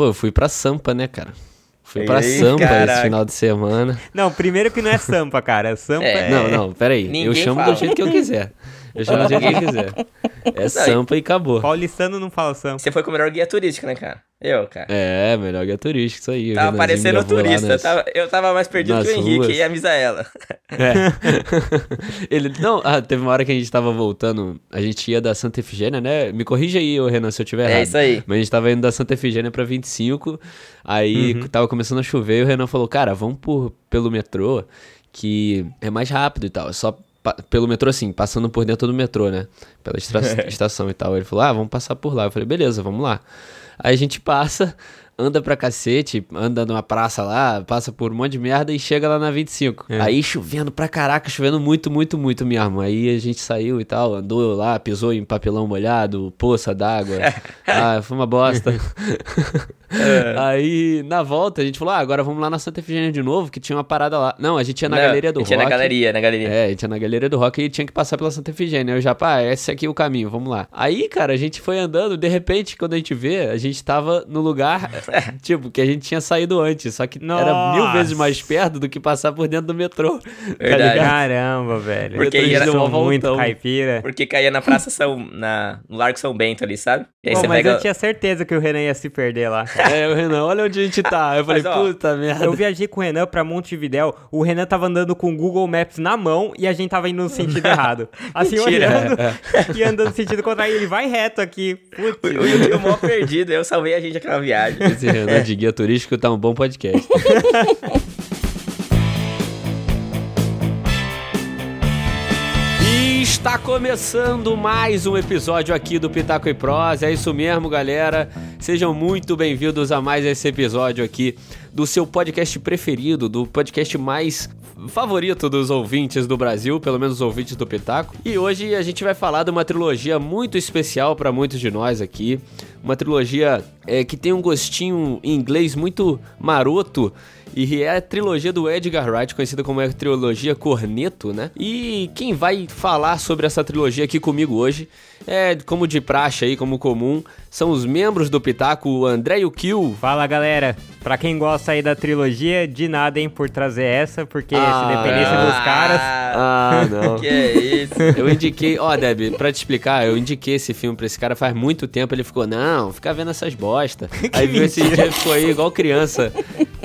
Pô, eu fui pra Sampa, né, cara? Fui pra Ei, Sampa caraca. esse final de semana. Não, primeiro que não é Sampa, cara. Sampa é. é... Não, não, peraí. Ninguém eu chamo fala. do jeito que eu quiser. Eu chamo do jeito que eu quiser. É Sampa e acabou. Paulistano não fala Sampa. Você foi com o melhor guia turístico, né, cara? Eu, cara. É, melhor guia turístico, isso aí. Tava parecendo turista. Nas... Tava, eu tava mais perdido que o Henrique ruas. e a Misaela. É. Ele, não, ah, teve uma hora que a gente tava voltando, a gente ia da Santa Efigênia, né? Me corrija aí, Renan, se eu tiver é errado. É isso aí. Mas a gente tava indo da Santa Efigênia pra 25, aí uhum. tava começando a chover e o Renan falou, cara, vamos por, pelo metrô, que é mais rápido e tal. É só pelo metrô, assim, passando por dentro do metrô, né? Pela estação e tal. Ele falou, ah, vamos passar por lá. Eu falei, beleza, vamos lá. Aí a gente passa, anda pra cacete, anda numa praça lá, passa por um monte de merda e chega lá na 25. É. Aí chovendo pra caraca, chovendo muito, muito, muito mesmo. Aí a gente saiu e tal, andou lá, pisou em papelão molhado, poça d'água. ah, foi uma bosta. É. Aí, na volta, a gente falou, ah, agora vamos lá na Santa Efigênia de novo, que tinha uma parada lá. Não, a gente ia na Não, Galeria do Rock. na galeria, na galeria. É, a gente ia na Galeria do Rock e tinha que passar pela Santa Efigênia. Eu já, pá, esse aqui é o caminho, vamos lá. Aí, cara, a gente foi andando, de repente, quando a gente vê, a gente tava no lugar, tipo, que a gente tinha saído antes, só que Nossa. era mil vezes mais perto do que passar por dentro do metrô. Tá Verdade. Tá Caramba, velho. Porque era muito caipira. Porque caía na Praça São, na, no Largo São Bento ali, sabe? E aí Pô, você mas pega... eu tinha certeza que o Renan ia se perder lá. É, o Renan, olha onde a gente tá. Eu falei, Mas, ó, puta merda. Eu viajei com o Renan pra Montevidéu. O Renan tava andando com o Google Maps na mão e a gente tava indo no sentido errado. Assim, Mentira. olhando é, é. e andando no sentido contrário. Ele vai reto aqui. Putz. O, o YouTube mó perdido. Eu salvei a gente aquela viagem. Esse Renan de guia turístico tá um bom podcast. Está começando mais um episódio aqui do Pitaco e Prosa. É isso mesmo, galera. Sejam muito bem-vindos a mais esse episódio aqui do seu podcast preferido, do podcast mais favorito dos ouvintes do Brasil, pelo menos os ouvintes do Pitaco. E hoje a gente vai falar de uma trilogia muito especial para muitos de nós aqui. Uma trilogia é, que tem um gostinho em inglês muito maroto e é a trilogia do Edgar Wright, conhecida como a trilogia Corneto, né? E quem vai falar sobre essa trilogia aqui comigo hoje é, como de praxe aí, como comum, são os membros do Pitaco, o André e o Kill. Fala galera, pra quem gosta aí da trilogia, de nada hein por trazer essa, porque ah, se dependesse ah, dos caras. Ah, não. que é isso? Eu indiquei, ó, Deb, pra te explicar, eu indiquei esse filme pra esse cara faz muito tempo, ele ficou, não, fica vendo essas bosta. aí viu esse dia ficou aí igual criança.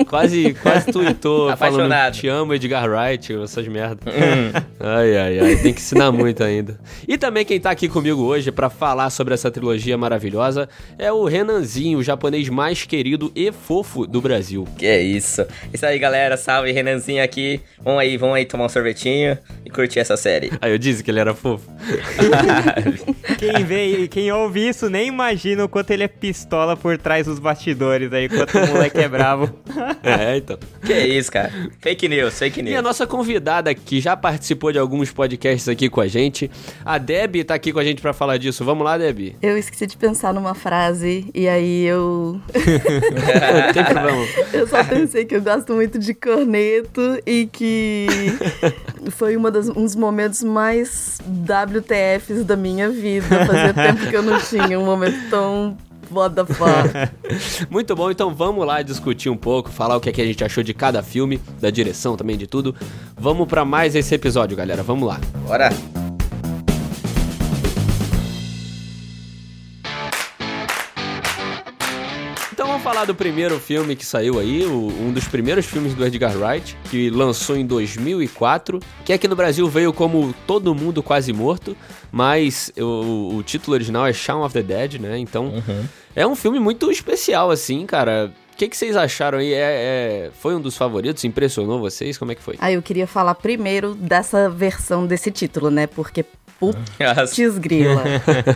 Quase, quase tuitou falando te amo, Edgar Wright, essas merdas. Hum. Ai, ai, ai, tem que ensinar muito ainda. E também quem tá aqui comigo hoje para falar sobre essa trilogia maravilhosa é o Renanzinho, o japonês mais querido e fofo do Brasil. Que é isso. Isso aí, galera. Salve, Renanzinho aqui. Vamos aí, vamos aí tomar um sorvetinho e curtir essa série. Aí eu disse que ele era fofo. quem vê, quem ouve isso nem imagina o quanto ele é pistola por trás dos bastidores aí, quanto o moleque é bravo. é, então. Que é isso, cara. Fake news, fake news. E a nossa convidada que já participou de alguns podcasts aqui com a gente, a Deb tá aqui com a gente para falar disso. Vamos lá, Debbie? Eu esqueci de pensar numa frase e aí eu. Tem problema. Eu só pensei que eu gosto muito de corneto e que foi uma das, um dos momentos mais WTFs da minha vida. Fazia tempo que eu não tinha um momento tão What the fuck? Muito bom, então vamos lá discutir um pouco, falar o que, é que a gente achou de cada filme, da direção também, de tudo. Vamos para mais esse episódio, galera. Vamos lá. Bora! Falar do primeiro filme que saiu aí, o, um dos primeiros filmes do Edgar Wright, que lançou em 2004, que aqui no Brasil veio como Todo Mundo Quase Morto, mas o, o título original é Shaun of the Dead, né? Então, uhum. é um filme muito especial, assim, cara. O que, que, vocês acharam aí? É, é, foi um dos favoritos? Impressionou vocês? Como é que foi? Ah, eu queria falar primeiro dessa versão desse título, né? Porque Putz grila.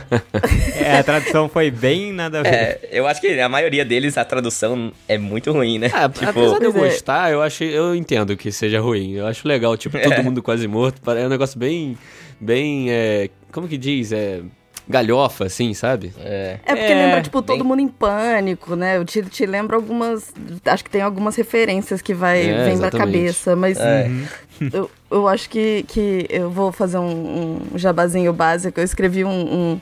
é, a tradução foi bem nada a ver. É, eu acho que a maioria deles, a tradução é muito ruim, né? É, tipo, apesar de eu é. gostar, eu, acho, eu entendo que seja ruim. Eu acho legal, tipo, todo é. mundo quase morto. É um negócio bem, bem, é, como que diz? É galhofa, assim, sabe? É, é porque é, lembra, tipo, bem... todo mundo em pânico, né? Eu te, te lembro algumas. Acho que tem algumas referências que vai é, vem na cabeça, mas é. Uhum. eu, eu acho que, que eu vou fazer um, um jabazinho básico. Eu escrevi um,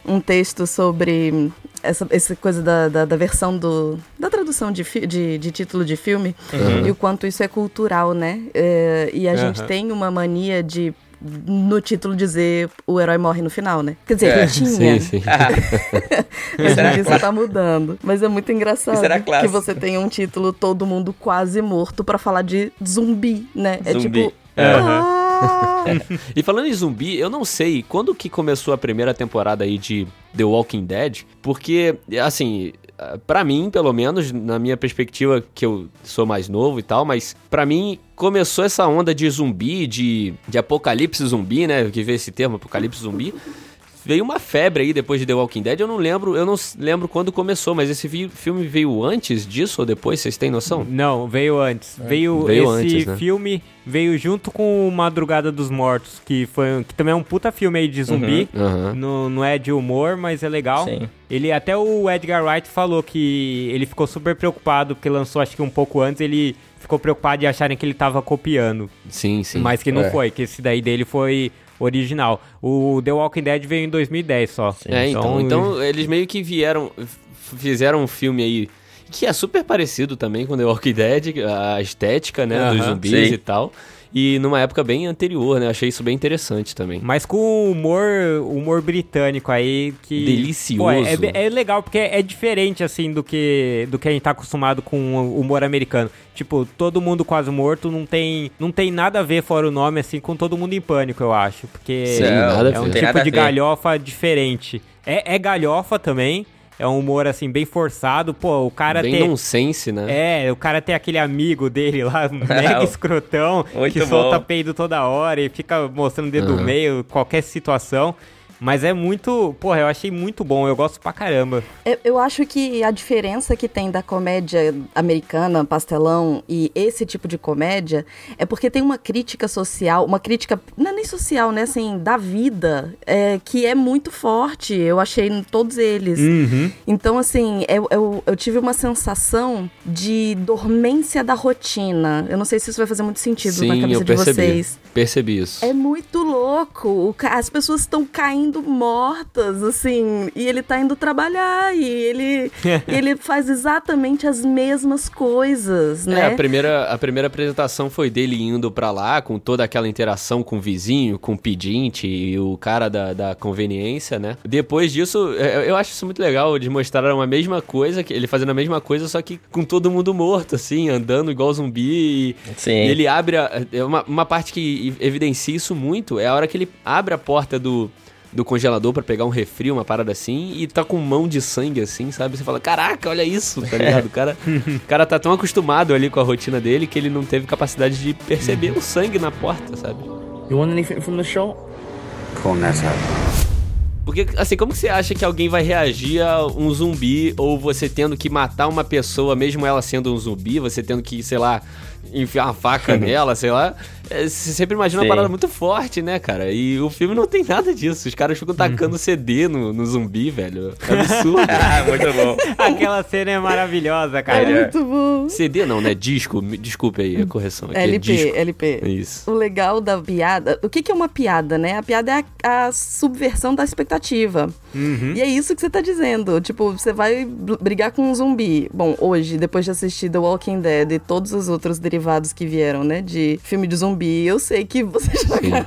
um, um texto sobre essa, essa coisa da, da, da, versão do, da tradução de, de, de, título de filme uhum. e o quanto isso é cultural, né? É, e a uhum. gente tem uma mania de no título dizer o herói morre no final, né? Quer dizer, é, tinha. Sim, sim. Hoje em dia isso tá mudando. Mas é muito engraçado que você tem um título todo mundo quase morto para falar de zumbi, né? É zumbi. É tipo. Ah! e falando em zumbi, eu não sei quando que começou a primeira temporada aí de The Walking Dead, porque, assim, para mim, pelo menos, na minha perspectiva, que eu sou mais novo e tal, mas para mim começou essa onda de zumbi, de, de apocalipse zumbi, né? Que vê esse termo, apocalipse zumbi veio uma febre aí depois de The Walking Dead. Eu não lembro, eu não lembro quando começou, mas esse filme veio antes disso ou depois? Vocês têm noção? Não, veio antes. É. Veio, veio, esse antes, né? filme veio junto com Madrugada dos Mortos, que foi que também é um puta filme aí de zumbi. Uhum, uhum. No, não é de humor, mas é legal. Sim. Ele até o Edgar Wright falou que ele ficou super preocupado porque lançou acho que um pouco antes, ele ficou preocupado de acharem que ele tava copiando. Sim, sim. Mas que não é. foi, que esse daí dele foi original. O The Walking Dead veio em 2010 só. É, então, então, então eles meio que vieram, fizeram um filme aí que é super parecido também com The Walking Dead, a estética, né, dos zumbis sim. e tal. E numa época bem anterior, né? Achei isso bem interessante também. Mas com humor, humor britânico aí que. Delicioso. Pô, é, é, legal, porque é diferente, assim, do que, do que a gente tá acostumado com o humor americano. Tipo, todo mundo quase morto não tem, não tem nada a ver, fora o nome, assim, com todo mundo em pânico, eu acho. Porque Sim, é um tipo de galhofa diferente. É, é galhofa também, é um humor, assim, bem forçado. Pô, o cara bem tem... Bem nonsense, né? É, o cara tem aquele amigo dele lá, mega escrotão, Muito que bom. solta peido toda hora e fica mostrando o dedo uhum. do meio, qualquer situação. Mas é muito. Porra, eu achei muito bom, eu gosto pra caramba. Eu, eu, acho que a diferença que tem da comédia americana, pastelão, e esse tipo de comédia é porque tem uma crítica social, uma crítica, não é nem social, né, assim, da vida, é, que é muito forte. Eu achei em todos eles. Uhum. Então, assim, eu, eu, eu, tive uma sensação de dormência da rotina. Eu não sei se isso vai fazer muito sentido Sim, na cabeça de vocês. Percebi isso. É muito louco. As pessoas estão caindo mortas, assim, e ele tá indo trabalhar e ele, ele faz exatamente as mesmas coisas, né? É, a primeira, a primeira apresentação foi dele indo para lá, com toda aquela interação com o vizinho, com o pedinte e o cara da, da conveniência, né? Depois disso, é, eu acho isso muito legal, de mostrar a mesma coisa, ele fazendo a mesma coisa, só que com todo mundo morto, assim, andando igual zumbi. E, Sim. E ele abre. A, é uma, uma parte que evidencia isso muito é a hora que ele abre a porta do do congelador para pegar um refri, uma parada assim, e tá com mão de sangue assim, sabe? Você fala, caraca, olha isso, tá ligado? O cara, o cara tá tão acostumado ali com a rotina dele que ele não teve capacidade de perceber o sangue na porta, sabe? You want anything from the shop? Cool, Porque, assim, como que você acha que alguém vai reagir a um zumbi ou você tendo que matar uma pessoa, mesmo ela sendo um zumbi, você tendo que, sei lá, enfiar uma faca nela, sei lá. É, você sempre imagina Sim. uma parada muito forte, né, cara? E o filme não tem nada disso. Os caras ficam tacando uhum. CD no, no zumbi, velho. É absurdo. ah, muito bom. Aquela cena é maravilhosa, cara. É muito bom. CD não, né? Disco. Desculpe aí a correção. Aqui LP, é disco. LP. Isso. O legal da piada... O que, que é uma piada, né? A piada é a, a subversão da expectativa. Uhum. E é isso que você tá dizendo. Tipo, você vai brigar com um zumbi. Bom, hoje, depois de assistir The Walking Dead e todos os outros derivados que vieram, né? De filme de zumbi, eu sei que você jogar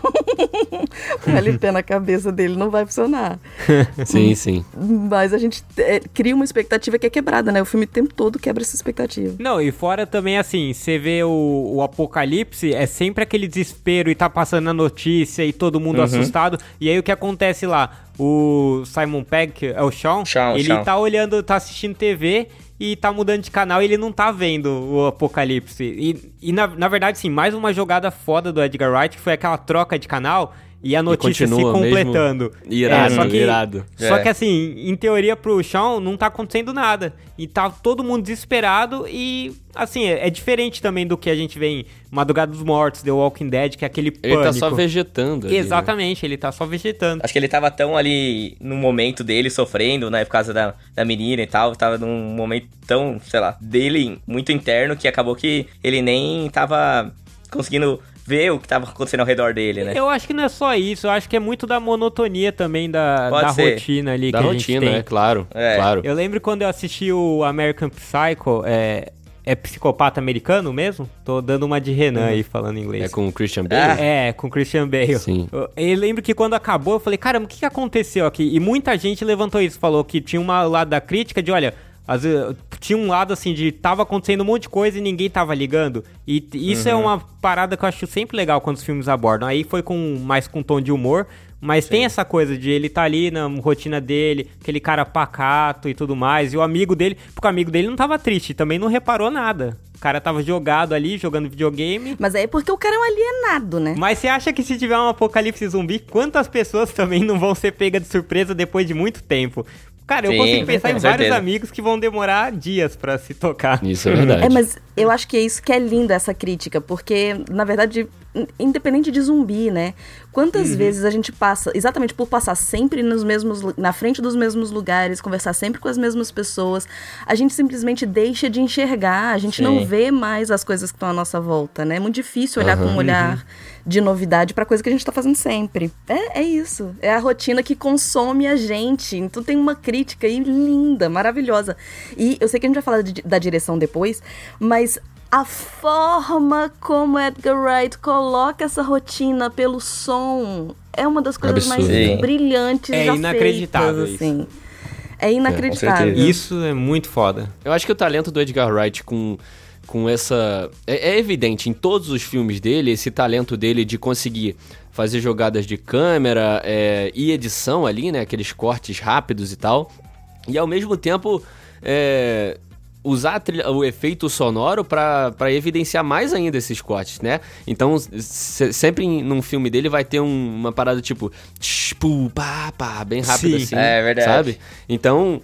um LP na cabeça dele não vai funcionar. sim, sim. Mas a gente é, cria uma expectativa que é quebrada, né? O filme o tempo todo quebra essa expectativa. Não, e fora também, assim, você vê o, o apocalipse, é sempre aquele desespero e tá passando a notícia e todo mundo uhum. assustado. E aí o que acontece lá? O Simon Pegg, é o Sean, Sean ele Sean. tá olhando, tá assistindo TV e tá mudando de canal e ele não tá vendo o Apocalipse. E, e na, na verdade, sim, mais uma jogada foda do Edgar Wright, que foi aquela troca de canal e a notícia e se completando. Irado, é, só que, irado. Só é. que assim, em teoria pro Sean não tá acontecendo nada. E tá todo mundo desesperado e assim, é, é diferente também do que a gente vê em Madrugada dos Mortos, The Walking Dead, que é aquele pânico. Ele tá só vegetando. Ali, né? Exatamente, né? ele tá só vegetando. Acho que ele tava tão ali no momento dele sofrendo, né, por causa da, da menina e tal, tava num momento tão, sei lá, dele muito interno que acabou que ele nem tava conseguindo ver o que tava acontecendo ao redor dele, né? Eu acho que não é só isso, eu acho que é muito da monotonia também da, da rotina ali da que rotina, a gente tem. é claro, é. claro. Eu lembro quando eu assisti o American Psycho, é, é psicopata americano mesmo? Tô dando uma de Renan hum. aí falando inglês. É com o Christian Bale? É, é com o Christian Bale. Sim. Eu, eu, lembro que quando acabou, eu falei, caramba, o que, que aconteceu aqui? E muita gente levantou isso, falou que tinha uma lado da crítica de, olha, às vezes, tinha um lado assim de tava acontecendo um monte de coisa e ninguém tava ligando. E isso é uhum. é uma parada que eu acho sempre legal quando os filmes abordam. Aí foi com mais com tom de humor, mas Sim. tem essa coisa de ele tá ali na rotina dele, aquele cara pacato e tudo mais. E o amigo dele, porque o amigo dele não tava triste, também não reparou nada. O cara tava jogado ali, jogando videogame. Mas aí é porque o cara é um alienado, né? Mas você acha que se tiver um apocalipse zumbi, quantas pessoas também não vão ser pegas de surpresa depois de muito tempo? Cara, eu Sim, consigo pensar em vários certeza. amigos que vão demorar dias para se tocar. Isso é verdade. É, mas eu acho que é isso que é lindo essa crítica, porque, na verdade, independente de zumbi, né? Quantas uhum. vezes a gente passa, exatamente por passar sempre nos mesmos, na frente dos mesmos lugares, conversar sempre com as mesmas pessoas, a gente simplesmente deixa de enxergar, a gente Sim. não vê mais as coisas que estão à nossa volta, né? É muito difícil olhar uhum. com um olhar de novidade para coisa que a gente tá fazendo sempre. É, é isso. É a rotina que consome a gente. Então tem uma crítica aí linda, maravilhosa. E eu sei que a gente vai falar de, da direção depois, mas a forma como Edgar Wright coloca essa rotina pelo som é uma das coisas Absurdo. mais Sim. brilhantes é já inacreditável feitas, assim. É inacreditável. É, isso é muito foda. Eu acho que o talento do Edgar Wright com com essa é, é evidente em todos os filmes dele esse talento dele de conseguir fazer jogadas de câmera é, e edição ali, né? Aqueles cortes rápidos e tal. E ao mesmo tempo é, usar trilha, o efeito sonoro para evidenciar mais ainda esses cortes, né? Então, se, sempre em, num filme dele vai ter um, uma parada tipo... Tshpu, pá, pá, bem rápido Sim, assim, é verdade. sabe? Então,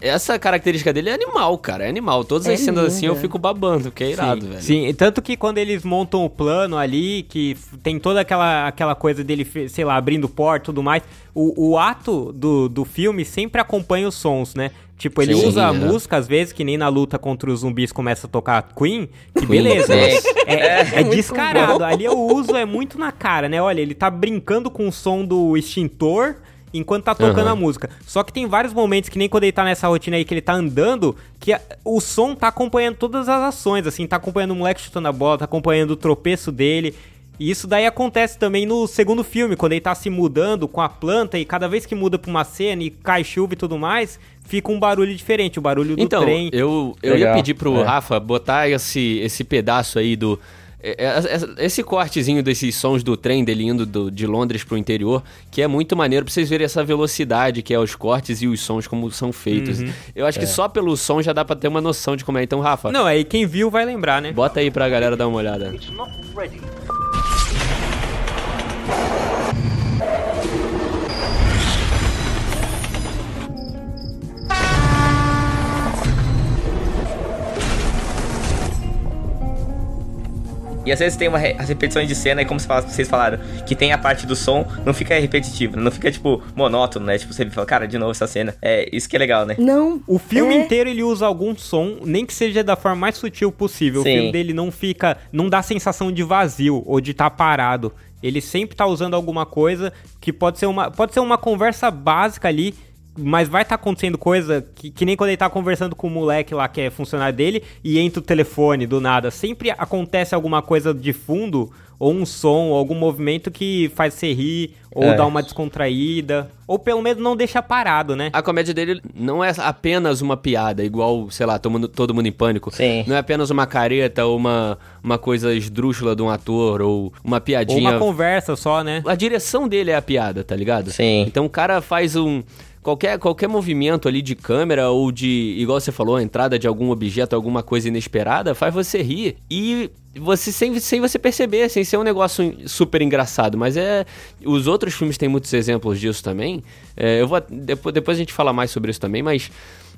essa característica dele é animal, cara. É animal. Todas é as cenas assim eu fico babando, que é irado, Sim. velho. Sim, tanto que quando eles montam o plano ali, que tem toda aquela, aquela coisa dele, sei lá, abrindo porta e tudo mais, o, o ato do, do filme sempre acompanha os sons, né? Tipo, ele Sim, usa é. a música, às vezes, que nem na luta contra os zumbis começa a tocar Queen, que beleza. é, é, é descarado. Ali o uso é muito na cara, né? Olha, ele tá brincando com o som do extintor enquanto tá tocando uhum. a música. Só que tem vários momentos que nem quando ele tá nessa rotina aí que ele tá andando, que a, o som tá acompanhando todas as ações, assim, tá acompanhando o moleque chutando a bola, tá acompanhando o tropeço dele. E isso daí acontece também no segundo filme, quando ele tá se mudando com a planta e cada vez que muda pra uma cena e cai chuva e tudo mais, fica um barulho diferente, o barulho do então, trem. Então, eu, eu ia pedir pro é. Rafa botar esse, esse pedaço aí do esse cortezinho desses sons do trem dele indo do, de Londres pro interior, que é muito maneiro pra vocês verem essa velocidade que é os cortes e os sons como são feitos. Uhum. Eu acho é. que só pelo som já dá pra ter uma noção de como é. Então, Rafa. Não, aí quem viu vai lembrar, né? Bota aí pra galera dar uma olhada. It's not ready. E às vezes tem uma re as repetições de cena, e como vocês falaram, que tem a parte do som, não fica repetitivo, não fica, tipo, monótono, né? Tipo, você fala, cara, de novo essa cena. É isso que é legal, né? Não. O filme é... inteiro ele usa algum som, nem que seja da forma mais sutil possível. Sim. O filme dele não fica. não dá sensação de vazio ou de estar tá parado. Ele sempre tá usando alguma coisa que pode ser uma, pode ser uma conversa básica ali mas vai estar tá acontecendo coisa que, que, nem quando ele tá conversando com o moleque lá que é funcionário dele e entra o telefone do nada. Sempre acontece alguma coisa de fundo, ou um som, ou algum movimento que faz você rir, ou é. dar uma descontraída, ou pelo menos não deixa parado, né? A comédia dele não é apenas uma piada, igual, sei lá, todo mundo, todo mundo em pânico. Sim. Não é apenas uma careta ou uma, uma coisa esdrúxula de um ator, ou uma piadinha. Ou uma conversa só, né? A direção dele é a piada, tá ligado? Sim. Então o cara faz um qualquer, qualquer movimento ali de câmera ou de, igual você falou, a entrada de algum objeto, alguma coisa inesperada, faz você rir. E você sem, sem você perceber, sem ser um negócio super engraçado. Mas é. Os outros filmes têm muitos exemplos disso também. É, eu vou. Depois, depois a gente fala mais sobre isso também, mas.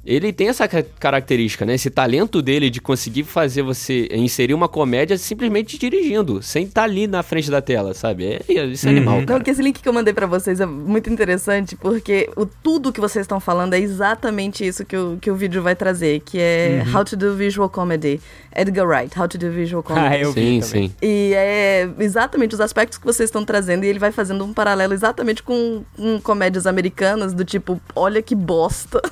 Ele tem essa característica, né? Esse talento dele de conseguir fazer você inserir uma comédia simplesmente dirigindo, sem estar tá ali na frente da tela, sabe? É, é isso é uhum. animal. Cara. Não, que esse link que eu mandei para vocês é muito interessante, porque o, tudo que vocês estão falando é exatamente isso que o, que o vídeo vai trazer, que é uhum. How to do Visual Comedy. Edgar Wright, How to do Visual Comedy. Ah, eu sim, vi sim. E é exatamente os aspectos que vocês estão trazendo, e ele vai fazendo um paralelo exatamente com, com comédias americanas, do tipo, olha que bosta.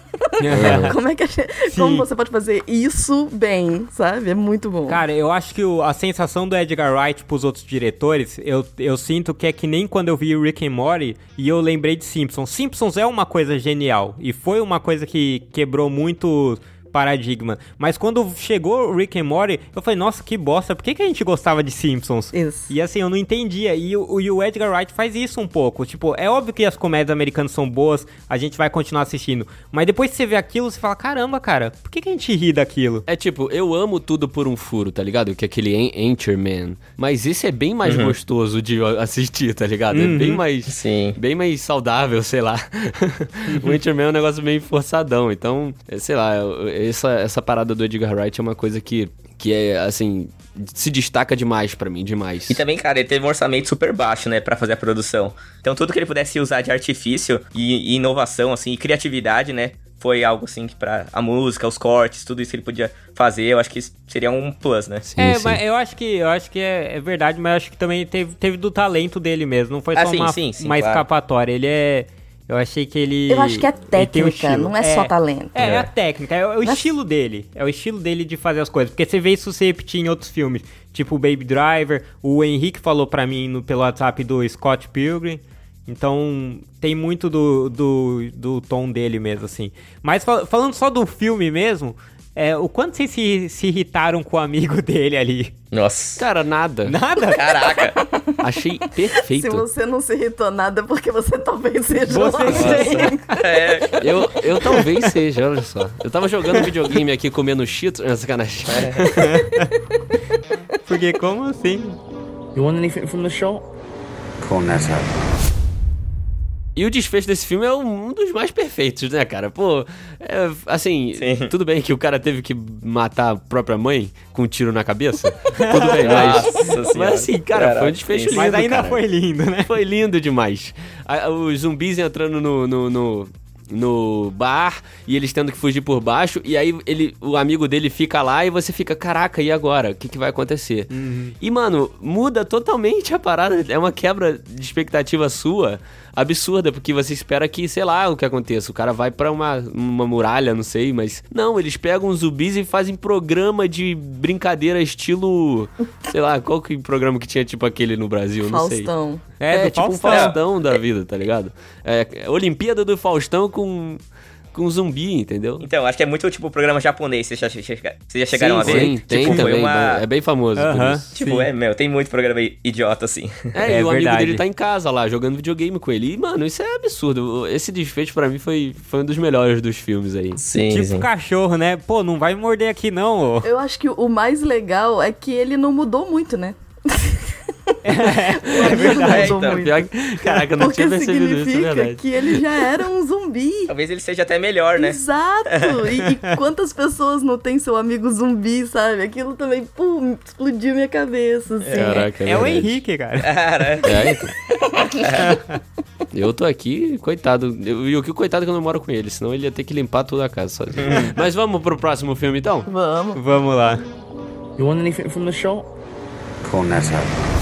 É. como é que a gente, como você pode fazer isso bem, sabe? É muito bom. Cara, eu acho que o, a sensação do Edgar Wright pros outros diretores, eu, eu sinto que é que nem quando eu vi Rick and Morty e eu lembrei de Simpsons. Simpsons é uma coisa genial e foi uma coisa que quebrou muito paradigma. Mas quando chegou Rick and Morty, eu falei, nossa, que bosta, por que, que a gente gostava de Simpsons? Isso. E assim, eu não entendia. E o, e o Edgar Wright faz isso um pouco. Tipo, é óbvio que as comédias americanas são boas, a gente vai continuar assistindo. Mas depois que você vê aquilo, você fala, caramba, cara, por que, que a gente ri daquilo? É tipo, eu amo tudo por um furo, tá ligado? Que é aquele Anchorman. Mas esse é bem mais uhum. gostoso de assistir, tá ligado? Uhum. É bem mais. Sim. Bem mais saudável, sei lá. o Anchorman é um negócio meio forçadão. Então, é, sei lá, essa, essa parada do Edgar Wright é uma coisa que, que é, assim, se destaca demais para mim, demais. E também, cara, ele teve um orçamento super baixo, né, para fazer a produção. Então tudo que ele pudesse usar de artifício e, e inovação, assim, e criatividade, né, foi algo assim que para a música, os cortes, tudo isso que ele podia fazer, eu acho que seria um plus, né? Sim, é, sim. mas eu acho que eu acho que é, é, verdade, mas eu acho que também teve, teve do talento dele mesmo, não foi ah, só sim, uma, sim, uma claro. escapatória. Ele é eu achei que ele. Eu acho que é técnica, não é, é, só talento. É, é, é a técnica, é, o estilo dele. É o estilo dele de fazer as coisas. Porque você vê isso se repetir em outros filmes. Tipo o Baby Driver. O Henrique falou pra mim no, pelo WhatsApp do Scott Pilgrim. Então, tem muito do, do, do tom dele mesmo, assim. Mas fal falando só do filme mesmo, é, o quanto vocês se, se irritaram com o amigo dele ali? Nossa. Cara, nada. Nada? Caraca. Achei perfeito. Se você não se irritou nada, é porque você talvez seja você é. eu, eu talvez seja, olha só. Eu tava jogando videogame aqui comendo cheetos. Não, sacanagem. É. porque como assim? You want anything from the shop? Cornetto. E o desfecho desse filme é um dos mais perfeitos, né, cara? Pô, é, assim, Sim. tudo bem que o cara teve que matar a própria mãe com um tiro na cabeça. tudo bem, mas. mas assim, cara, Caraca, foi um desfecho lindo. Mas ainda cara. foi lindo, né? Foi lindo demais. Os zumbis entrando no, no, no no bar e eles tendo que fugir por baixo e aí ele o amigo dele fica lá e você fica caraca e agora o que, que vai acontecer uhum. e mano muda totalmente a parada é uma quebra de expectativa sua absurda porque você espera que sei lá o que aconteça o cara vai para uma, uma muralha não sei mas não eles pegam os zumbis e fazem programa de brincadeira estilo sei lá qual que programa que tinha tipo aquele no Brasil não Faustão. sei é, é tipo Faustão. um Faustão da vida tá ligado é, Olimpíada do Faustão com com zumbi, entendeu? Então, acho que é muito tipo programa japonês. Vocês já, vocês já chegaram sim, a ver? Sim, tem tipo, também. Uma... É bem famoso. Uh -huh, tipo, sim. é, meu, tem muito programa idiota assim. É, é e o verdade. amigo dele tá em casa lá, jogando videogame com ele. E, mano, isso é absurdo. Esse desfecho para mim foi, foi um dos melhores dos filmes aí. Sim. Tipo sim. cachorro, né? Pô, não vai morder aqui não. Ô. Eu acho que o mais legal é que ele não mudou muito, né? É, é verdade. Então. Caraca, eu não Porque tinha percebido isso, é verdade. que ele já era um zumbi. Talvez ele seja até melhor, né? Exato! E, e quantas pessoas não tem seu amigo zumbi, sabe? Aquilo também, pum, explodiu minha cabeça, assim. Caraca, é, é o Henrique, cara. Cara. É, então. Eu tô aqui, coitado. E o que coitado que eu não moro com ele, senão ele ia ter que limpar toda a casa sozinho. Mas vamos pro próximo filme então? Vamos. Vamos lá. You want anything from the shop? Cornetto.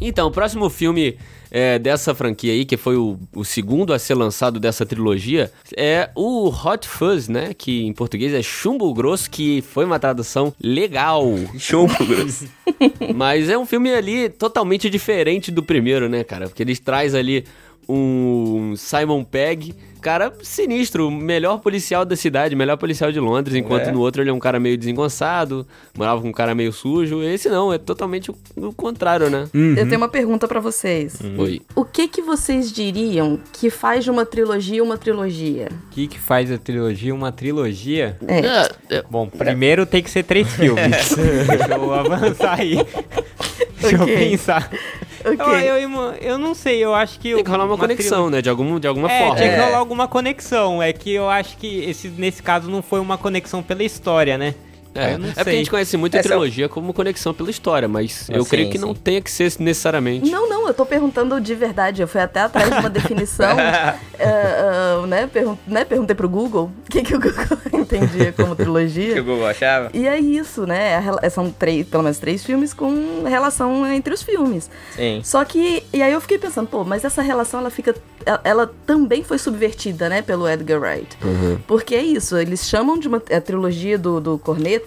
Então, o próximo filme é, dessa franquia aí, que foi o, o, segundo a ser lançado dessa trilogia, é o Hot Fuzz, né? Que em português é Chumbo Grosso, que foi uma tradução legal. Chumbo Grosso. Mas é um filme ali totalmente diferente do primeiro, né, cara? Porque eles traz ali um Simon Pegg cara sinistro, melhor policial da cidade, melhor policial de Londres, enquanto é. no outro ele é um cara meio desengonçado, morava com um cara meio sujo. Esse não, é totalmente o, o contrário, né? Uhum. Eu tenho uma pergunta para vocês. Uhum. Oi. O que que vocês diriam que faz de uma trilogia uma trilogia? O que que faz a trilogia uma trilogia? É. é, é. Bom, primeiro tem que ser três filmes. Deixa eu avançar aí. Deixa okay. eu pensar. Ok. Eu, eu, eu, não sei, eu acho que... Tem que rolar uma, uma conexão, né? De, algum, de alguma é, forma. Tinha que rolar alguma conexão. É que eu acho que esse, nesse caso não foi uma conexão pela história, né? É, é porque a gente conhece muito a trilogia é... como conexão pela história, mas eu sim, creio que sim. não tenha que ser necessariamente. Não, não, eu tô perguntando de verdade. Eu fui até atrás de uma definição, uh, uh, né, pergun né? Perguntei pro Google o que, que o Google entendia como trilogia. que o Google achava. E é isso, né? São três, pelo menos três filmes com relação entre os filmes. Sim. Só que, e aí eu fiquei pensando, pô, mas essa relação ela fica ela também foi subvertida, né, pelo Edgar Wright. Uhum. Porque é isso, eles chamam de uma a trilogia do, do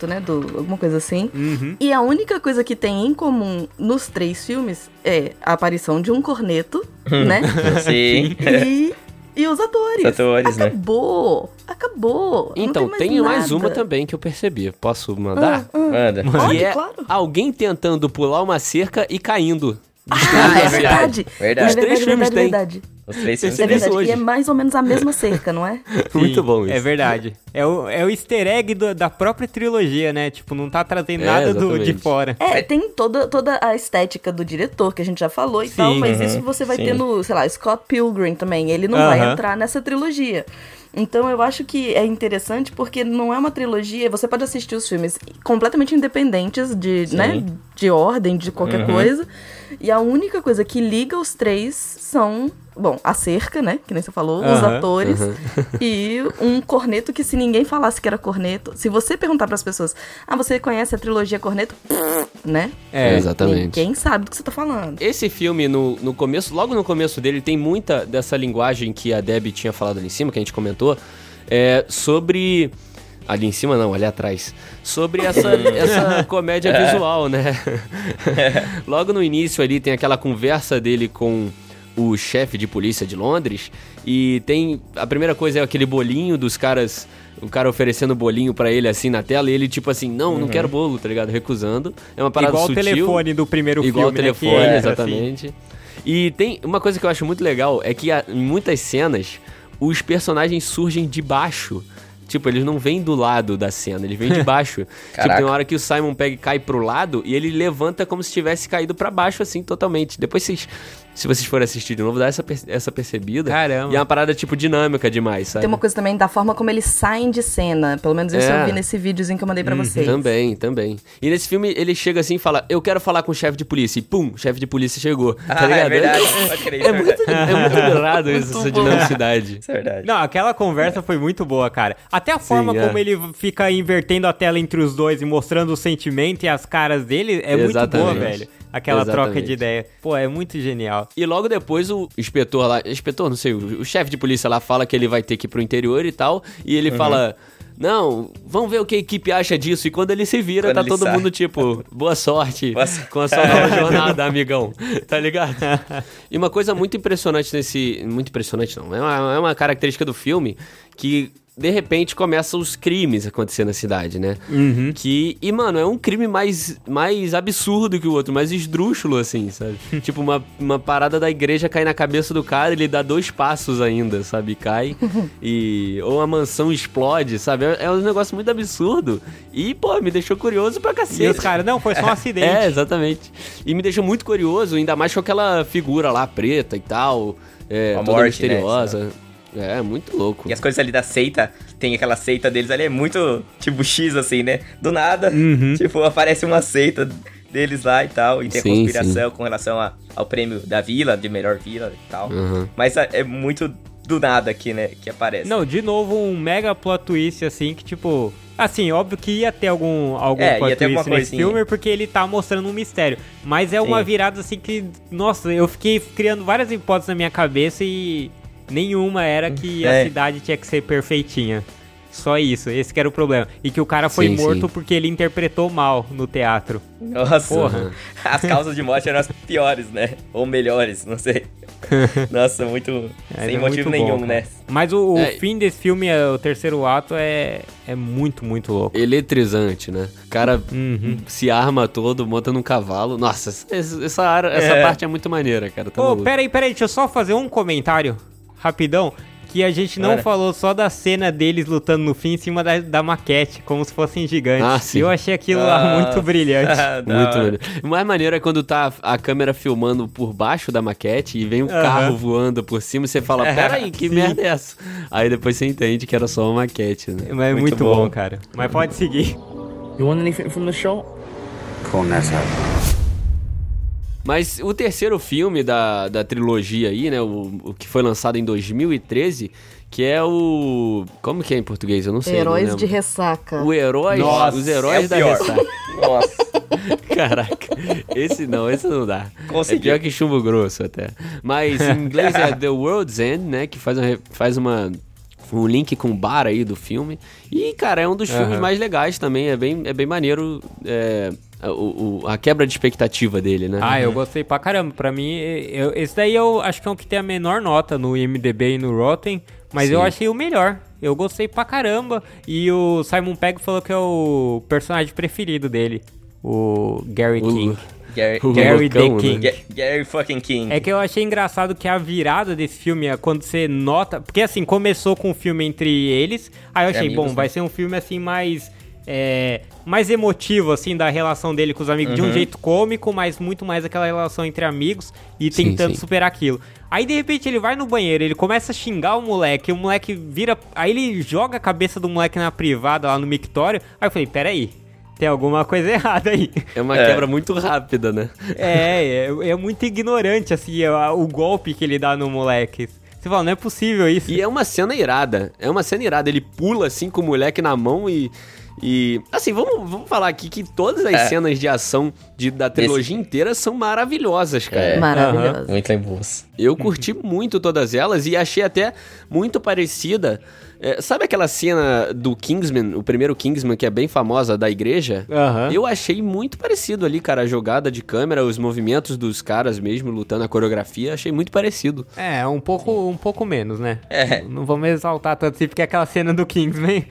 né, do, alguma coisa assim. Uhum. E a única coisa que tem em comum nos três filmes é a aparição de um corneto, hum. né? Sim. E, e os atores. Os atores? Acabou. Né? Acabou. Então, tem, mais, tem mais, uma também que eu percebi. Posso mandar? Ah, ah. Manda. É claro. alguém tentando pular uma cerca e caindo. Ah, é verdade. verdade. Os três verdade, filmes verdade, têm. Os três filmes é verdade. Hoje. E é mais ou menos a mesma cerca, não é? Sim, Muito bom isso. É verdade. É o, é o easter egg do, da própria trilogia, né? Tipo, não tá trazendo é, nada do, de fora. É, tem toda, toda a estética do diretor, que a gente já falou e sim, tal, mas isso você vai sim. ter no, sei lá, Scott Pilgrim também. Ele não uh -huh. vai entrar nessa trilogia. Então eu acho que é interessante porque não é uma trilogia, você pode assistir os filmes completamente independentes de, né, de ordem, de qualquer uhum. coisa. E a única coisa que liga os três são Bom, a cerca, né? Que nem você falou, os atores. E um corneto que se ninguém falasse que era corneto. Se você perguntar para as pessoas, ah, você conhece a trilogia Corneto? Né? É, exatamente. Quem sabe do que você tá falando. Esse filme, no, no começo, logo no começo dele, tem muita dessa linguagem que a Debbie tinha falado ali em cima, que a gente comentou, é, sobre. Ali em cima não, ali atrás. Sobre essa, essa comédia é. visual, né? Logo no início ali tem aquela conversa dele com o chefe de polícia de Londres. E tem. A primeira coisa é aquele bolinho dos caras. O cara oferecendo bolinho para ele assim na tela e ele tipo assim, não, uhum. não quero bolo, tá ligado? Recusando. É uma parada Igual sutil. Igual o telefone do primeiro igual filme. Igual o telefone, né? exatamente. Assim. E tem uma coisa que eu acho muito legal, é que em muitas cenas os personagens surgem de baixo. Tipo, eles não vêm do lado da cena, eles vêm de baixo. tipo, tem uma hora que o Simon Pegg cai pro lado e ele levanta como se tivesse caído para baixo, assim, totalmente. Depois vocês se vocês forem assistir de novo, dá essa, essa percebida. Caramba. E é uma parada, tipo, dinâmica demais, sabe? Tem uma coisa também da forma como eles saem de cena. Pelo menos isso é. eu vi nesse videozinho que eu mandei pra uhum. vocês. Também, também. E nesse filme, ele chega assim e fala, eu quero falar com o chefe de polícia. E pum, o chefe de polícia chegou. Tá ah, é ligado? É verdade. É muito, é muito isso, essa dinamicidade. Isso é verdade. Não, aquela conversa foi muito boa, cara. Até a forma Sim, é. como ele fica invertendo a tela entre os dois e mostrando o sentimento e as caras dele é Exatamente. muito boa, velho aquela Exatamente. troca de ideia. Pô, é muito genial. E logo depois o inspetor lá, inspetor, não sei, o, o chefe de polícia lá fala que ele vai ter que ir pro interior e tal, e ele uhum. fala não, vamos ver o que a equipe acha disso. E quando ele se vira, quando tá todo sai. mundo tipo, boa sorte com a sua nova jornada, amigão. Tá ligado? E uma coisa muito impressionante nesse. Muito impressionante, não. É uma, é uma característica do filme que de repente começam os crimes a acontecer na cidade, né? Uhum. Que, e mano, é um crime mais, mais absurdo que o outro, mais esdrúxulo, assim, sabe? tipo, uma, uma parada da igreja cai na cabeça do cara, ele dá dois passos ainda, sabe? Cai. e. Ou a mansão explode, sabe? É, é, um negócio muito absurdo. E, pô, me deixou curioso pra cacete. E os caras, não, foi só um acidente. É, exatamente. E me deixou muito curioso, ainda mais com aquela figura lá preta e tal. É, toda morte, né? misteriosa. Né? É, muito louco. E as coisas ali da seita, tem aquela seita deles ali, é muito tipo X assim, né? Do nada, uhum. tipo, aparece uma seita deles lá e tal, e tem sim, conspiração sim. com relação a, ao prêmio da vila, de melhor vila e tal. Uhum. Mas é, é muito do nada aqui, né, que aparece. Não, de novo um mega plot twist assim que tipo, assim, óbvio que ia ter algum algum é, plot twist nesse filme porque ele tá mostrando um mistério, mas é uma Sim. virada assim que, nossa, eu fiquei criando várias hipóteses na minha cabeça e Nenhuma era que é. a cidade tinha que ser perfeitinha. Só isso, esse era o problema. E que o cara foi sim, morto sim. porque ele interpretou mal no teatro. Nossa, Porra. as causas de morte eram as piores, né? Ou melhores, não sei. Nossa, muito. É, sem é motivo muito nenhum, bom, né? Mas o, o é. fim desse filme, é, o terceiro ato, é, é muito, muito louco. Eletrizante, né? O cara uhum. se arma todo, monta num cavalo. Nossa, essa, essa, essa é. parte é muito maneira, cara. Tá Ô, oh, peraí, peraí, deixa eu só fazer um comentário rapidão, que a gente não Olha. falou só da cena deles lutando no fim em cima da, da maquete, como se fossem gigantes. Ah, sim. Eu achei aquilo lá Ah, muito brilhante. da Muito maneiro. O mais maneiro é quando tá a câmera filmando por baixo da maquete e vem um Aham. carro voando por cima e você fala, peraí, que Sim. merda é essa? Aí depois você entende que era só uma maquete, né? Mas é muito, Muito bom. bom. cara. Mas pode seguir. You want anything from the shop? Cornetto. Mas o terceiro filme da, da trilogia aí, né? O, o que foi lançado em 2013, que é o. Como que é em português? Eu não sei. não Heróis lembro. de ressaca. O herói, Nossa, os heróis é o da pior. ressaca. Nossa. Caraca, esse não, esse não dá. Consegui. É pior que chumbo grosso até. Mas em inglês é The World's End, né? Que faz, uma, faz uma, um link com o bar aí do filme. E, cara, é um dos filmes mais legais também. É bem, é bem maneiro é, o, o- a quebra de expectativa dele, né? Ah, eu gostei pra caramba. Pra mim, eu- esse daí eu acho que é o que tem a menor nota no IMDB e no Rotten, mas Sim. eu achei o melhor. Eu gostei pra caramba. E o Simon Pegg falou que é o personagem preferido dele, o Gary O- King. Gary, O Gary loucão, the né? King. Ga- Gary fucking King. É que eu achei engraçado que a virada desse filme é quando você nota. Porque assim, começou com um filme entre eles. Aí eu achei, amigos, bom, né? vai ser um filme assim mais. é, mais emotivo, assim, da relação dele com os amigos. De um Uhum. jeito cômico, mas muito mais aquela relação entre amigos e Sim, tentando sim. superar aquilo. Aí de repente ele vai no banheiro, ele começa a xingar o moleque, o moleque vira. Aí ele joga a cabeça do moleque na privada lá no mictório. Aí eu falei, peraí. Tem alguma coisa errada aí. É uma É. quebra muito rápida, né? É, é, é muito ignorante, assim, o golpe que ele dá no moleque. Você fala, não é possível isso. E é uma cena irada. É uma cena irada. Ele pula assim com o moleque na mão e. E. Assim, vamos, vamos falar aqui que todas as É. cenas de ação de, da trilogia inteira são maravilhosas, cara. É. Maravilhoso. Muito boas. Eu curti muito todas elas e achei até muito parecida. é, sabe aquela cena do Kingsman, o primeiro Kingsman, que é bem famosa, da igreja? Aham. Eu achei muito parecido ali, cara, a jogada de câmera, os movimentos dos caras mesmo lutando a coreografia, achei muito parecido. É, um pouco, um pouco menos, né? É. Não vamos exaltar tanto assim, porque aquela cena do Kingsman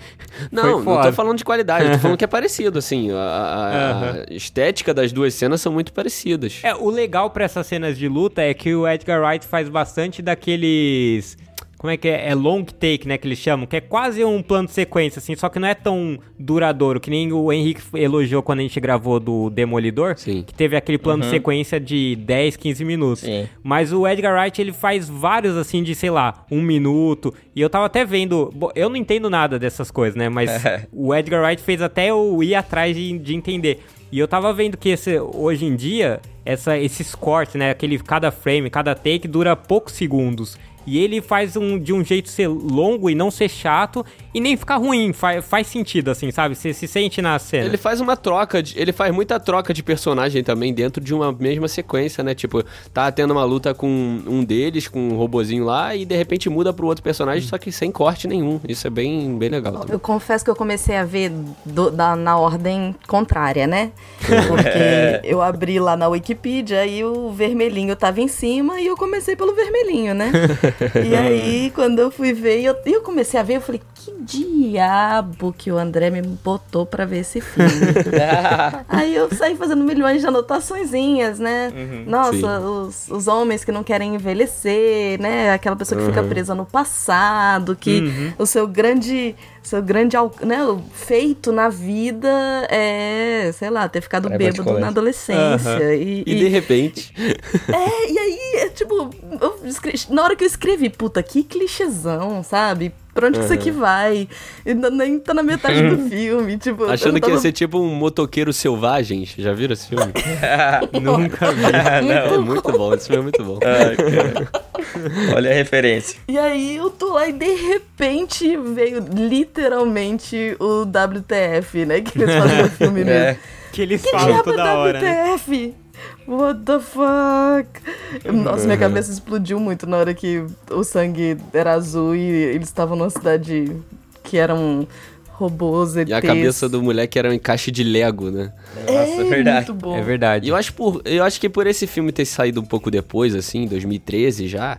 Não, foi não tô falando de qualidade, eu tô falando que é parecido, assim. A, a- a estética das duas cenas são muito parecidas. É, o legal pra essas cenas de luta é que o Edgar Wright faz bastante daqueles. Como é que é? É long take, né? Que eles chamam, que é quase um plano de sequência, assim, só que não é tão duradouro, que nem o Henrique elogiou quando a gente gravou do Demolidor, Sim. que teve aquele plano de sequência de 10, 15 minutos. Sim. Mas o Edgar Wright, ele faz vários, assim, de, sei lá, um minuto. E eu tava até vendo. bom, eu não entendo nada dessas coisas, né? Mas o Edgar Wright fez até eu ir atrás de, de entender. E eu tava vendo que esse, hoje em dia, essa, esses cortes, né? Aquele, cada frame, cada take dura poucos segundos. E ele faz um, de um jeito ser longo e não ser chato e nem ficar ruim. Faz, faz sentido, assim, sabe? Você se sente na cena. Ele faz uma troca, de, ele faz muita troca de personagem também dentro de uma mesma sequência, né? Tipo, tá tendo uma luta com um deles, com um robozinho lá, e de repente muda pro outro personagem, só que sem corte nenhum. Isso é bem, bem legal. também. Eu confesso que eu comecei a ver do- da- na ordem contrária, né? Porque eu abri lá na Wikipedia e o vermelhinho tava em cima e eu comecei pelo vermelhinho, né? E aí, quando eu fui ver, eu, eu comecei a ver, eu falei, que diabo que o André me botou pra ver esse filme? Aí eu saí fazendo milhões de anotaçõezinhas, né? Nossa, os, os homens que não querem envelhecer, né? Aquela pessoa que fica presa no passado, que o seu grande, seu grande né, feito na vida é, sei lá, ter ficado pra bêbado na adolescência. E, E de repente, é, e aí, é, tipo, eu escre- na hora que eu escrevi, puta, que clichêzão, sabe? Pra onde que isso aqui vai? N- nem tá na metade do filme, tipo... achando não que ia tava- ser tipo um motoqueiro selvagem. Já viram esse filme? Nunca vi. é muito bom, esse filme é muito bom. Ai, cara. Olha a referência. E aí eu tô lá e de repente veio literalmente o WTF, né? Que eles fazem no filme mesmo. É. Que eles Que falam diabo toda é hora, né? WTF? What the fuck? Nossa, minha cabeça explodiu muito na hora que o sangue era azul e eles estavam numa cidade que eram robôs, ETs. E a cabeça do moleque era um encaixe de Lego, né? Nossa, é verdade. Muito bom. É verdade. E eu acho, por, eu acho que por esse filme ter saído um pouco depois, assim, 2013 já,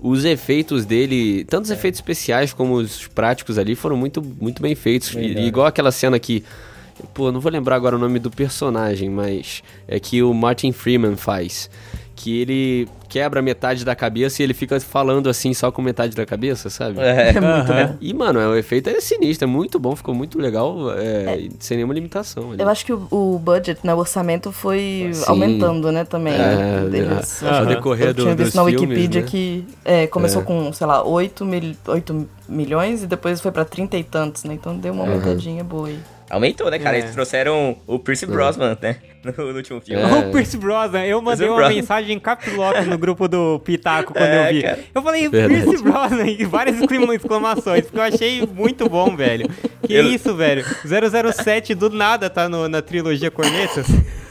os efeitos dele, tanto os efeitos especiais como os práticos ali, foram muito, muito bem feitos. E- Verdade. igual aquela cena que. Pô, não vou lembrar agora o nome do personagem, mas é que o Martin Freeman faz. Que ele. quebra metade da cabeça e ele fica falando assim só com metade da cabeça, sabe? É. É muito bom. E, mano, o efeito é sinistro, é muito bom, ficou muito legal, é, sem nenhuma limitação. ali. Eu acho que o, o budget, né, o orçamento foi Sim. aumentando, né, também. É, Eles- ao Aham. decorrer eu do, tinha visto na filmes, Wikipedia né? que é, começou É. com, sei lá, 8, mil, 8 milhões e depois foi pra 30 e tantos, né? Então deu uma aumentadinha boa aí. Aumentou, né, cara? É. Eles trouxeram o Pierce Brosnan, né? No, no último filme. É. O Pierce Brosnan, eu mandei uma mensagem em caps lock no grupo do Pitaco quando É, eu vi. cara. Eu falei, Verdade. Pierce Brosnan, e várias exclama- exclamações, porque eu achei muito bom, velho. Que Eu- isso, velho? 007 do nada tá no- na trilogia Cornetas.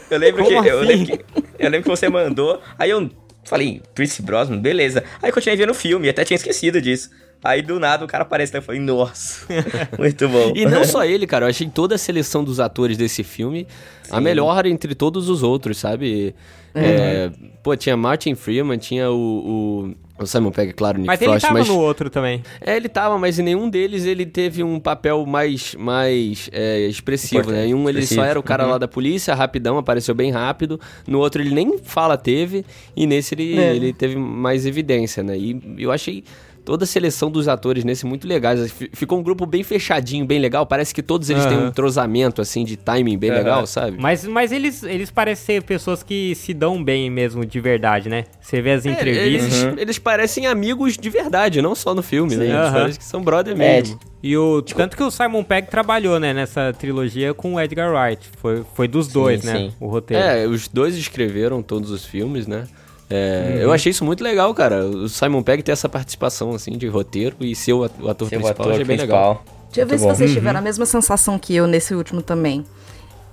Eu lembro que, eu assim? lembro que. Eu lembro que você mandou. Aí eu falei, Pierce Brosnan, beleza. Aí continuei vendo o filme, até tinha esquecido disso. Aí do nada o cara aparece lá e eu falei, nossa, muito bom. E não só ele, cara, eu achei toda a seleção dos atores desse filme a melhor entre todos os outros, sabe? É, pô, tinha Martin Freeman, tinha o, o, o Simon Pegg, claro, Nick Mas ele Frost, tava mas... no outro também. É, ele tava, mas em nenhum deles ele teve um papel mais, mais é, expressivo, Importante, né? Em um ele só expressivo. era o cara Uhum. lá da polícia, rapidão, apareceu bem rápido. No outro ele nem fala teve, e nesse ele, É. ele teve mais evidência, né? E eu achei toda a seleção dos atores nesse muito legais. F- Ficou um grupo bem fechadinho, bem legal. Parece que todos eles têm um entrosamento, assim, de timing bem Aham. legal, sabe? Mas, mas eles, eles parecem ser pessoas que se dão bem mesmo, de verdade, né? Você vê as É, entrevistas. eles, eles parecem amigos de verdade, não só no filme, né? Sim. Eles Aham. parecem que são brother É, mesmo. E o tanto que o Simon Pegg trabalhou, né, nessa trilogia com o Edgar Wright. Foi, foi dos dois, né, sim. o roteiro. É, os dois escreveram todos os filmes, né? É, Uhum. Eu achei isso muito legal, cara. O Simon Pegg ter essa participação, assim, de roteiro e ser o at- o ator Seu principal, ator achei bem legal. Deixa eu ver se vocês tiveram a mesma sensação que eu nesse último também.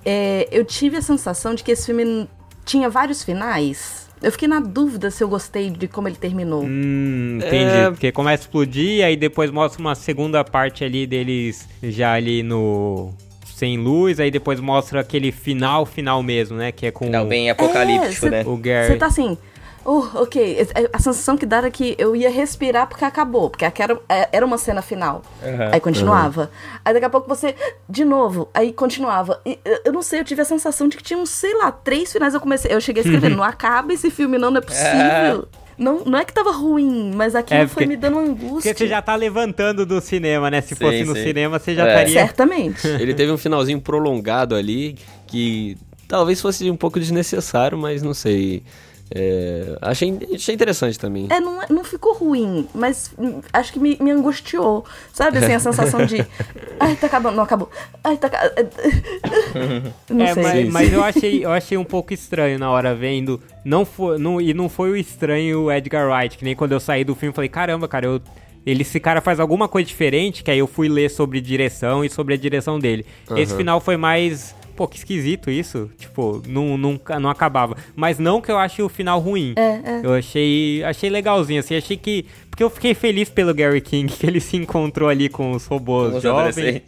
É, eu tive a sensação de que esse filme tinha vários finais. Eu fiquei na dúvida se eu gostei de como ele terminou. Hum, entendi. É. Porque começa a explodir, aí depois mostra uma segunda parte ali deles já ali no. sem luz, aí depois mostra aquele final, final mesmo, né? Que é com Final bem apocalíptico, cê- né? o Gary. Você tá assim. Oh, ok. É- A sensação que dá era que eu ia respirar porque acabou. Porque aquela era, era uma cena final. Aham. Aí continuava. Aí daqui a pouco você. De novo. Aí continuava. E eu- não sei, eu tive a sensação de que tinha uns, sei lá, três finais. Eu comecei. Eu cheguei a escrever, não acaba esse filme, não, não é possível. Não, não é que tava ruim, mas aquilo É, foi porque- me dando uma Porque angústia. você já tá levantando do cinema, né? Se Sim, fosse no sim. cinema, você já É. estaria. Certamente. Ele teve um finalzinho prolongado ali que talvez fosse um pouco desnecessário, mas não sei. É, achei, achei interessante também. É, não, não ficou ruim, mas acho que me, me angustiou. Sabe, assim, a sensação de. Ai, tá acabando, não acabou. Ai, tá. ca- Não é, sei. mas, mas eu achei, eu achei um pouco estranho na hora vendo. Não foi, não, e não foi o estranho Edgar Wright, que nem quando eu saí do filme eu falei, caramba, cara, eu, ele, esse cara faz alguma coisa diferente, que aí eu fui ler sobre direção e sobre a direção dele. Esse Aham. final foi mais. Pô, que esquisito isso. Tipo, não, não, não acabava. Mas não que eu ache o final ruim. É, é. Eu achei, achei legalzinho, assim, achei que. Porque eu fiquei feliz pelo Gary King, que ele se encontrou ali com os robôs jovens.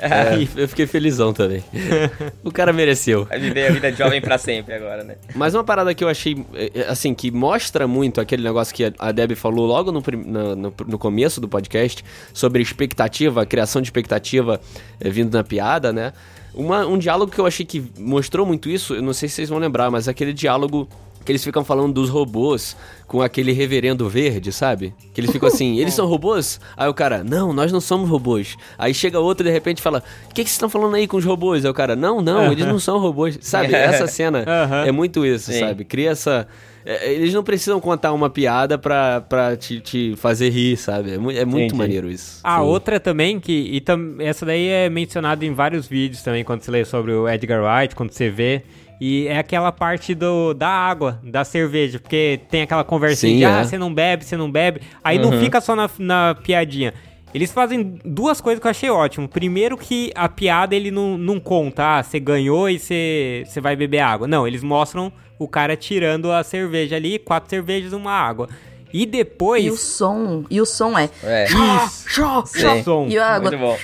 É, eu fiquei felizão também. o cara mereceu. Vai viver a vida de jovem pra sempre agora, né? Mas uma parada que eu achei, é, é, assim, que mostra muito aquele negócio que a- Debbie falou logo no, no, no começo do podcast, sobre expectativa, criação de expectativa é, vindo na piada, né? Uma- um diálogo que eu achei que mostrou muito isso, eu não sei se vocês vão lembrar, mas aquele diálogo que eles ficam falando dos robôs com aquele reverendo verde, sabe? Que eles ficam assim, eles são robôs? Aí o cara, não, nós não somos robôs. Aí chega outro de repente fala, o que, que vocês estão falando aí com os robôs? Aí o cara, não, não, eles não são robôs. Sabe, essa cena Aham. é muito isso, Sim. sabe? Cria essa... é, Eles não precisam contar uma piada pra, pra te, te fazer rir, sabe? É, é muito Entendi. maneiro isso. A Sim. outra também, que e tam, essa daí é mencionada em vários vídeos também, quando você lê sobre o Edgar Wright, quando você vê. E é aquela parte do, da água, da cerveja, porque tem aquela conversinha Sim, de, ah, é. você não bebe, você não bebe. Aí não fica só na, na piadinha. Eles fazem duas coisas que eu achei ótimo. Primeiro que a piada ele não, não conta, ah, você ganhou e você, você vai beber água. Não, eles mostram o cara tirando a cerveja ali, quatro cervejas e uma água. E depois... E o som. E o som é. É. Isso! Sim. chó. som. E a água. Muito bom.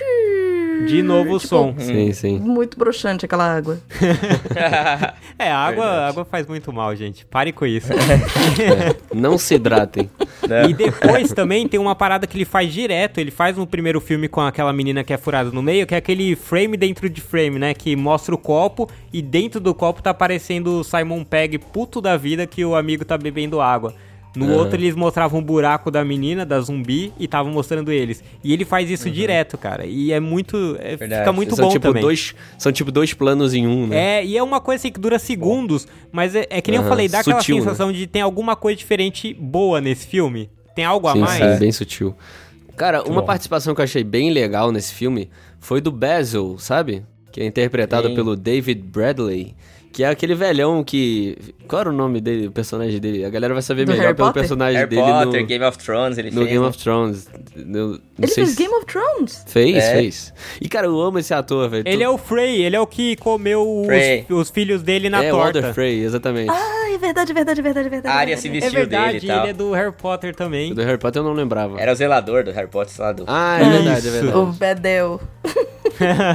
De novo o Tipo, som. Sim, sim. Muito broxante aquela água. É, a água, Verdade. água faz muito mal, gente. Pare com isso. Não se hidratem. E depois também tem uma parada que ele faz direto. Ele faz no primeiro filme com aquela menina que é furada no meio, que é aquele frame dentro de frame, né? Que mostra o copo e dentro do copo tá aparecendo o Simon Pegg puto da vida que o amigo tá bebendo água. No Aham. outro eles mostravam um buraco da menina, da zumbi, e estavam mostrando eles. E ele faz isso direto, cara. E é muito. é- fica muito são bom tipo também. dois São tipo dois planos em um, né? É, e é uma coisa assim que dura segundos, mas é, é que nem eu Aham, falei, dá aquela sutil, né? sensação de tem alguma coisa diferente boa nesse filme. Tem algo a sim, mais. sim, bem sutil. Cara, uma bom. participação que eu achei bem legal nesse filme foi do Basil, sabe? Que é interpretado Sim. pelo David Bradley. Que é aquele velhão que. Qual era o nome dele, o personagem dele? A galera vai saber Do melhor Harry pelo Potter? personagem Harry dele Potter, no, Game of Thrones, ele no fez. Game né? of Thrones. Eu não Ele sei fez se- Game of Thrones. Fez, É. fez. E cara, eu amo esse ator, velho. Ele é o Frey, ele é o que comeu os, os filhos dele na é, o torta. Alder Frey, exatamente. Ah, é verdade, verdade, verdade, verdade. A área se. É vestiu dele verdade, e tal. ele é do Harry Potter também. Do Harry Potter eu não lembrava. Era o zelador do Harry Potter, zelador. Ah, é verdade, é verdade. O Bedel.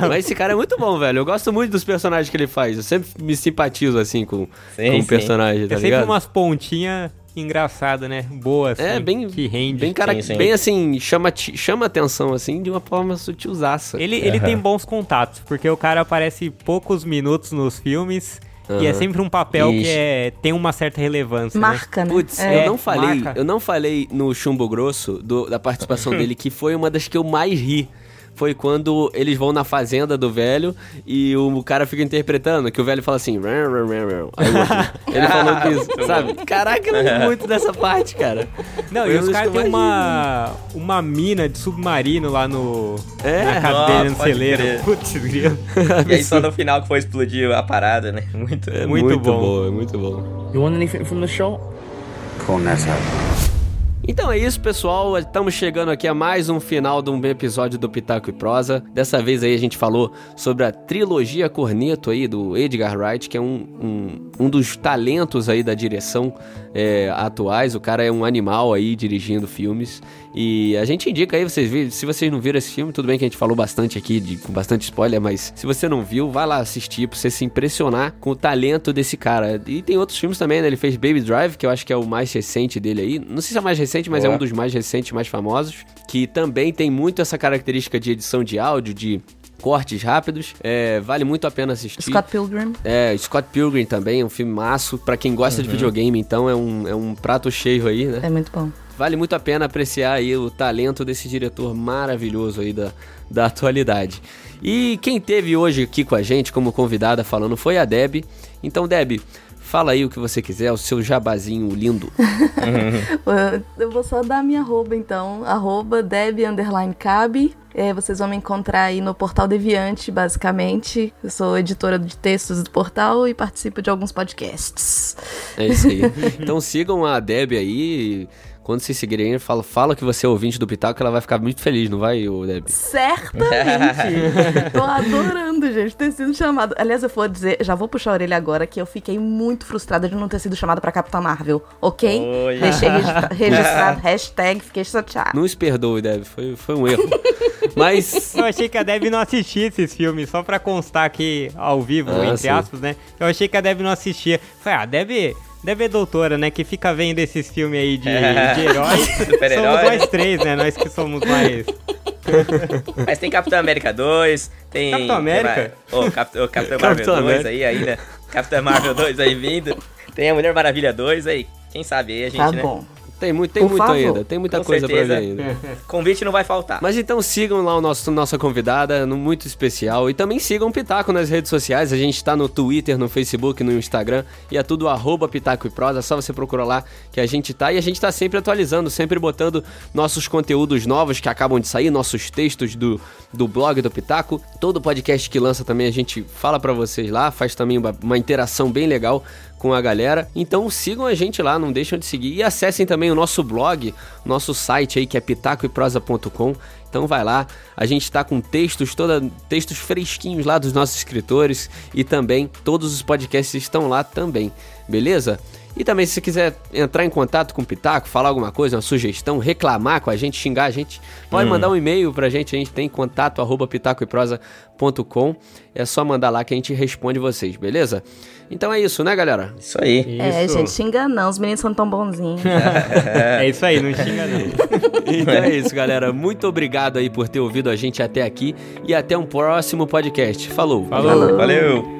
Mas esse cara é muito bom, velho. Eu gosto muito dos personagens que ele faz. Eu sempre me simpatizo, assim, com, Sim, com o sim. personagem, É tá sempre ligado? umas pontinhas engraçadas, né? Boas, É, assim, bem, que rende. bem, cara, Sim, sim. bem assim, chama, chama atenção, assim, de uma forma sutilzaça. Ele, ele tem bons contatos, porque o cara aparece poucos minutos nos filmes e é sempre um papel que Ixi. é, tem uma certa relevância. né? Marca, né? Putz, É. eu não falei, marca. eu não falei no Chumbo Grosso do- da participação dele, que foi uma das que eu mais ri. Foi quando eles vão na fazenda do velho e o cara fica interpretando, que o velho fala assim, ele falou que isso, sabe? Caraca, eu lembro muito dessa parte, cara. Não, Foi e os caras têm uma, uma mina de submarino lá no. É? na Ah, no celeiro. Putz, grilo. E aí só no final que foi explodir a parada, né? Muito. É Muito muito, bom. bom, é muito bom. You want anything from the show? Cornetto. Então é isso, pessoal. Estamos chegando aqui a mais um final de um episódio do Pitaco e Prosa. Dessa vez aí a gente falou sobre a trilogia Corneto aí do Edgar Wright, que é um, um, um dos talentos aí da direção é, atuais. O cara é um animal aí dirigindo filmes. E a gente indica aí, vocês viram, se vocês não viram esse filme, tudo bem que a gente falou bastante aqui, de- com bastante spoiler, mas se você não viu, vai lá assistir pra você se impressionar com o talento desse cara. E tem outros filmes também, né? Ele fez Baby Drive, que eu acho que é o mais recente dele aí. Não sei se é o mais recente, mas é um dos mais recentes, mais famosos. Que também tem muito essa característica de edição de áudio, de cortes rápidos. É, vale muito a pena assistir. Scott Pilgrim. É, Scott Pilgrim também, é um filme maço. Pra quem gosta de videogame, então é um, é um prato cheio aí, né? É muito bom. Vale muito a pena apreciar aí o talento desse diretor maravilhoso aí da, da atualidade. E quem teve hoje aqui com a gente como convidada falando foi a Deb. Então, Deb, fala aí o que você quiser, o seu jabazinho lindo. Eu vou só dar minha arroba, então. Arroba Deb underline Cabe. É, vocês vão me encontrar aí no Portal Deviante, basicamente. Eu sou editora de textos do portal e participo de alguns podcasts. É isso aí. Então sigam a Deb aí. Quando vocês seguirem, fala, fala que você é ouvinte do Pitaco, que ela vai ficar muito feliz, não vai, Deb? Certamente! Tô adorando, gente, ter sido chamado. Aliás, eu vou dizer, já vou puxar a orelha agora, que eu fiquei muito frustrada de não ter sido chamada pra Capitã Marvel, ok? Olha. Deixei registra- registrado, hashtag, fiquei chateada. Não se perdoe, Deb, foi, foi um erro. Mas Eu achei que a Deb não assistia esses filmes, só pra constar aqui ao vivo, Ah, entre sim. aspas, né? Eu achei que a Deb não assistia. Falei, ah, Deb, Deb é doutora, né? Que fica vendo esses filmes aí de, de heróis. Super-herói. somos nós três, né? Nós que somos mais. Mas tem Capitão América 2, tem. Capitão América? Ô, oh, Cap... oh, Capitão Marvel Capitão 2 América. aí ainda. Capitão Marvel 2 aí vindo. Tem a Mulher Maravilha 2 aí. Quem sabe aí a gente, Tá né? bom. Tem muito, tem Por muito favor. ainda, tem muita Com coisa certeza. pra ver ainda. Convite não vai faltar. Mas então sigam lá o nosso nossa convidada, no muito especial. E também sigam o Pitaco nas redes sociais. A gente tá no Twitter, no Facebook, no Instagram. E é tudo arroba Pitaco e Prosa. É só você procurar lá que a gente tá. E a gente tá sempre atualizando, sempre botando nossos conteúdos novos que acabam de sair, nossos textos do, do blog do Pitaco. Todo podcast que lança também a gente fala pra vocês lá, faz também uma, uma interação bem legal com a galera. Então sigam a gente lá, não deixam de seguir. E acessem também o nosso blog, nosso site aí que é pitacoeprosa.com. Então vai lá, a gente está com textos, toda, textos fresquinhos lá dos nossos escritores e também todos os podcasts estão lá também, beleza? E também se você quiser entrar em contato com o Pitaco, falar alguma coisa, uma sugestão, reclamar com a gente, xingar a gente, pode mandar um e-mail pra gente, a gente tem contato arroba pitacoeprosa.com. É só mandar lá que a gente responde vocês, beleza? Então é isso, né, galera? Isso aí. É, Isso. gente, xinga não, os meninos são tão bonzinhos. É isso aí, não xinga não. Então é isso, galera. Muito obrigado aí por ter ouvido a gente até aqui e até um próximo podcast. Falou. Falou. Valeu.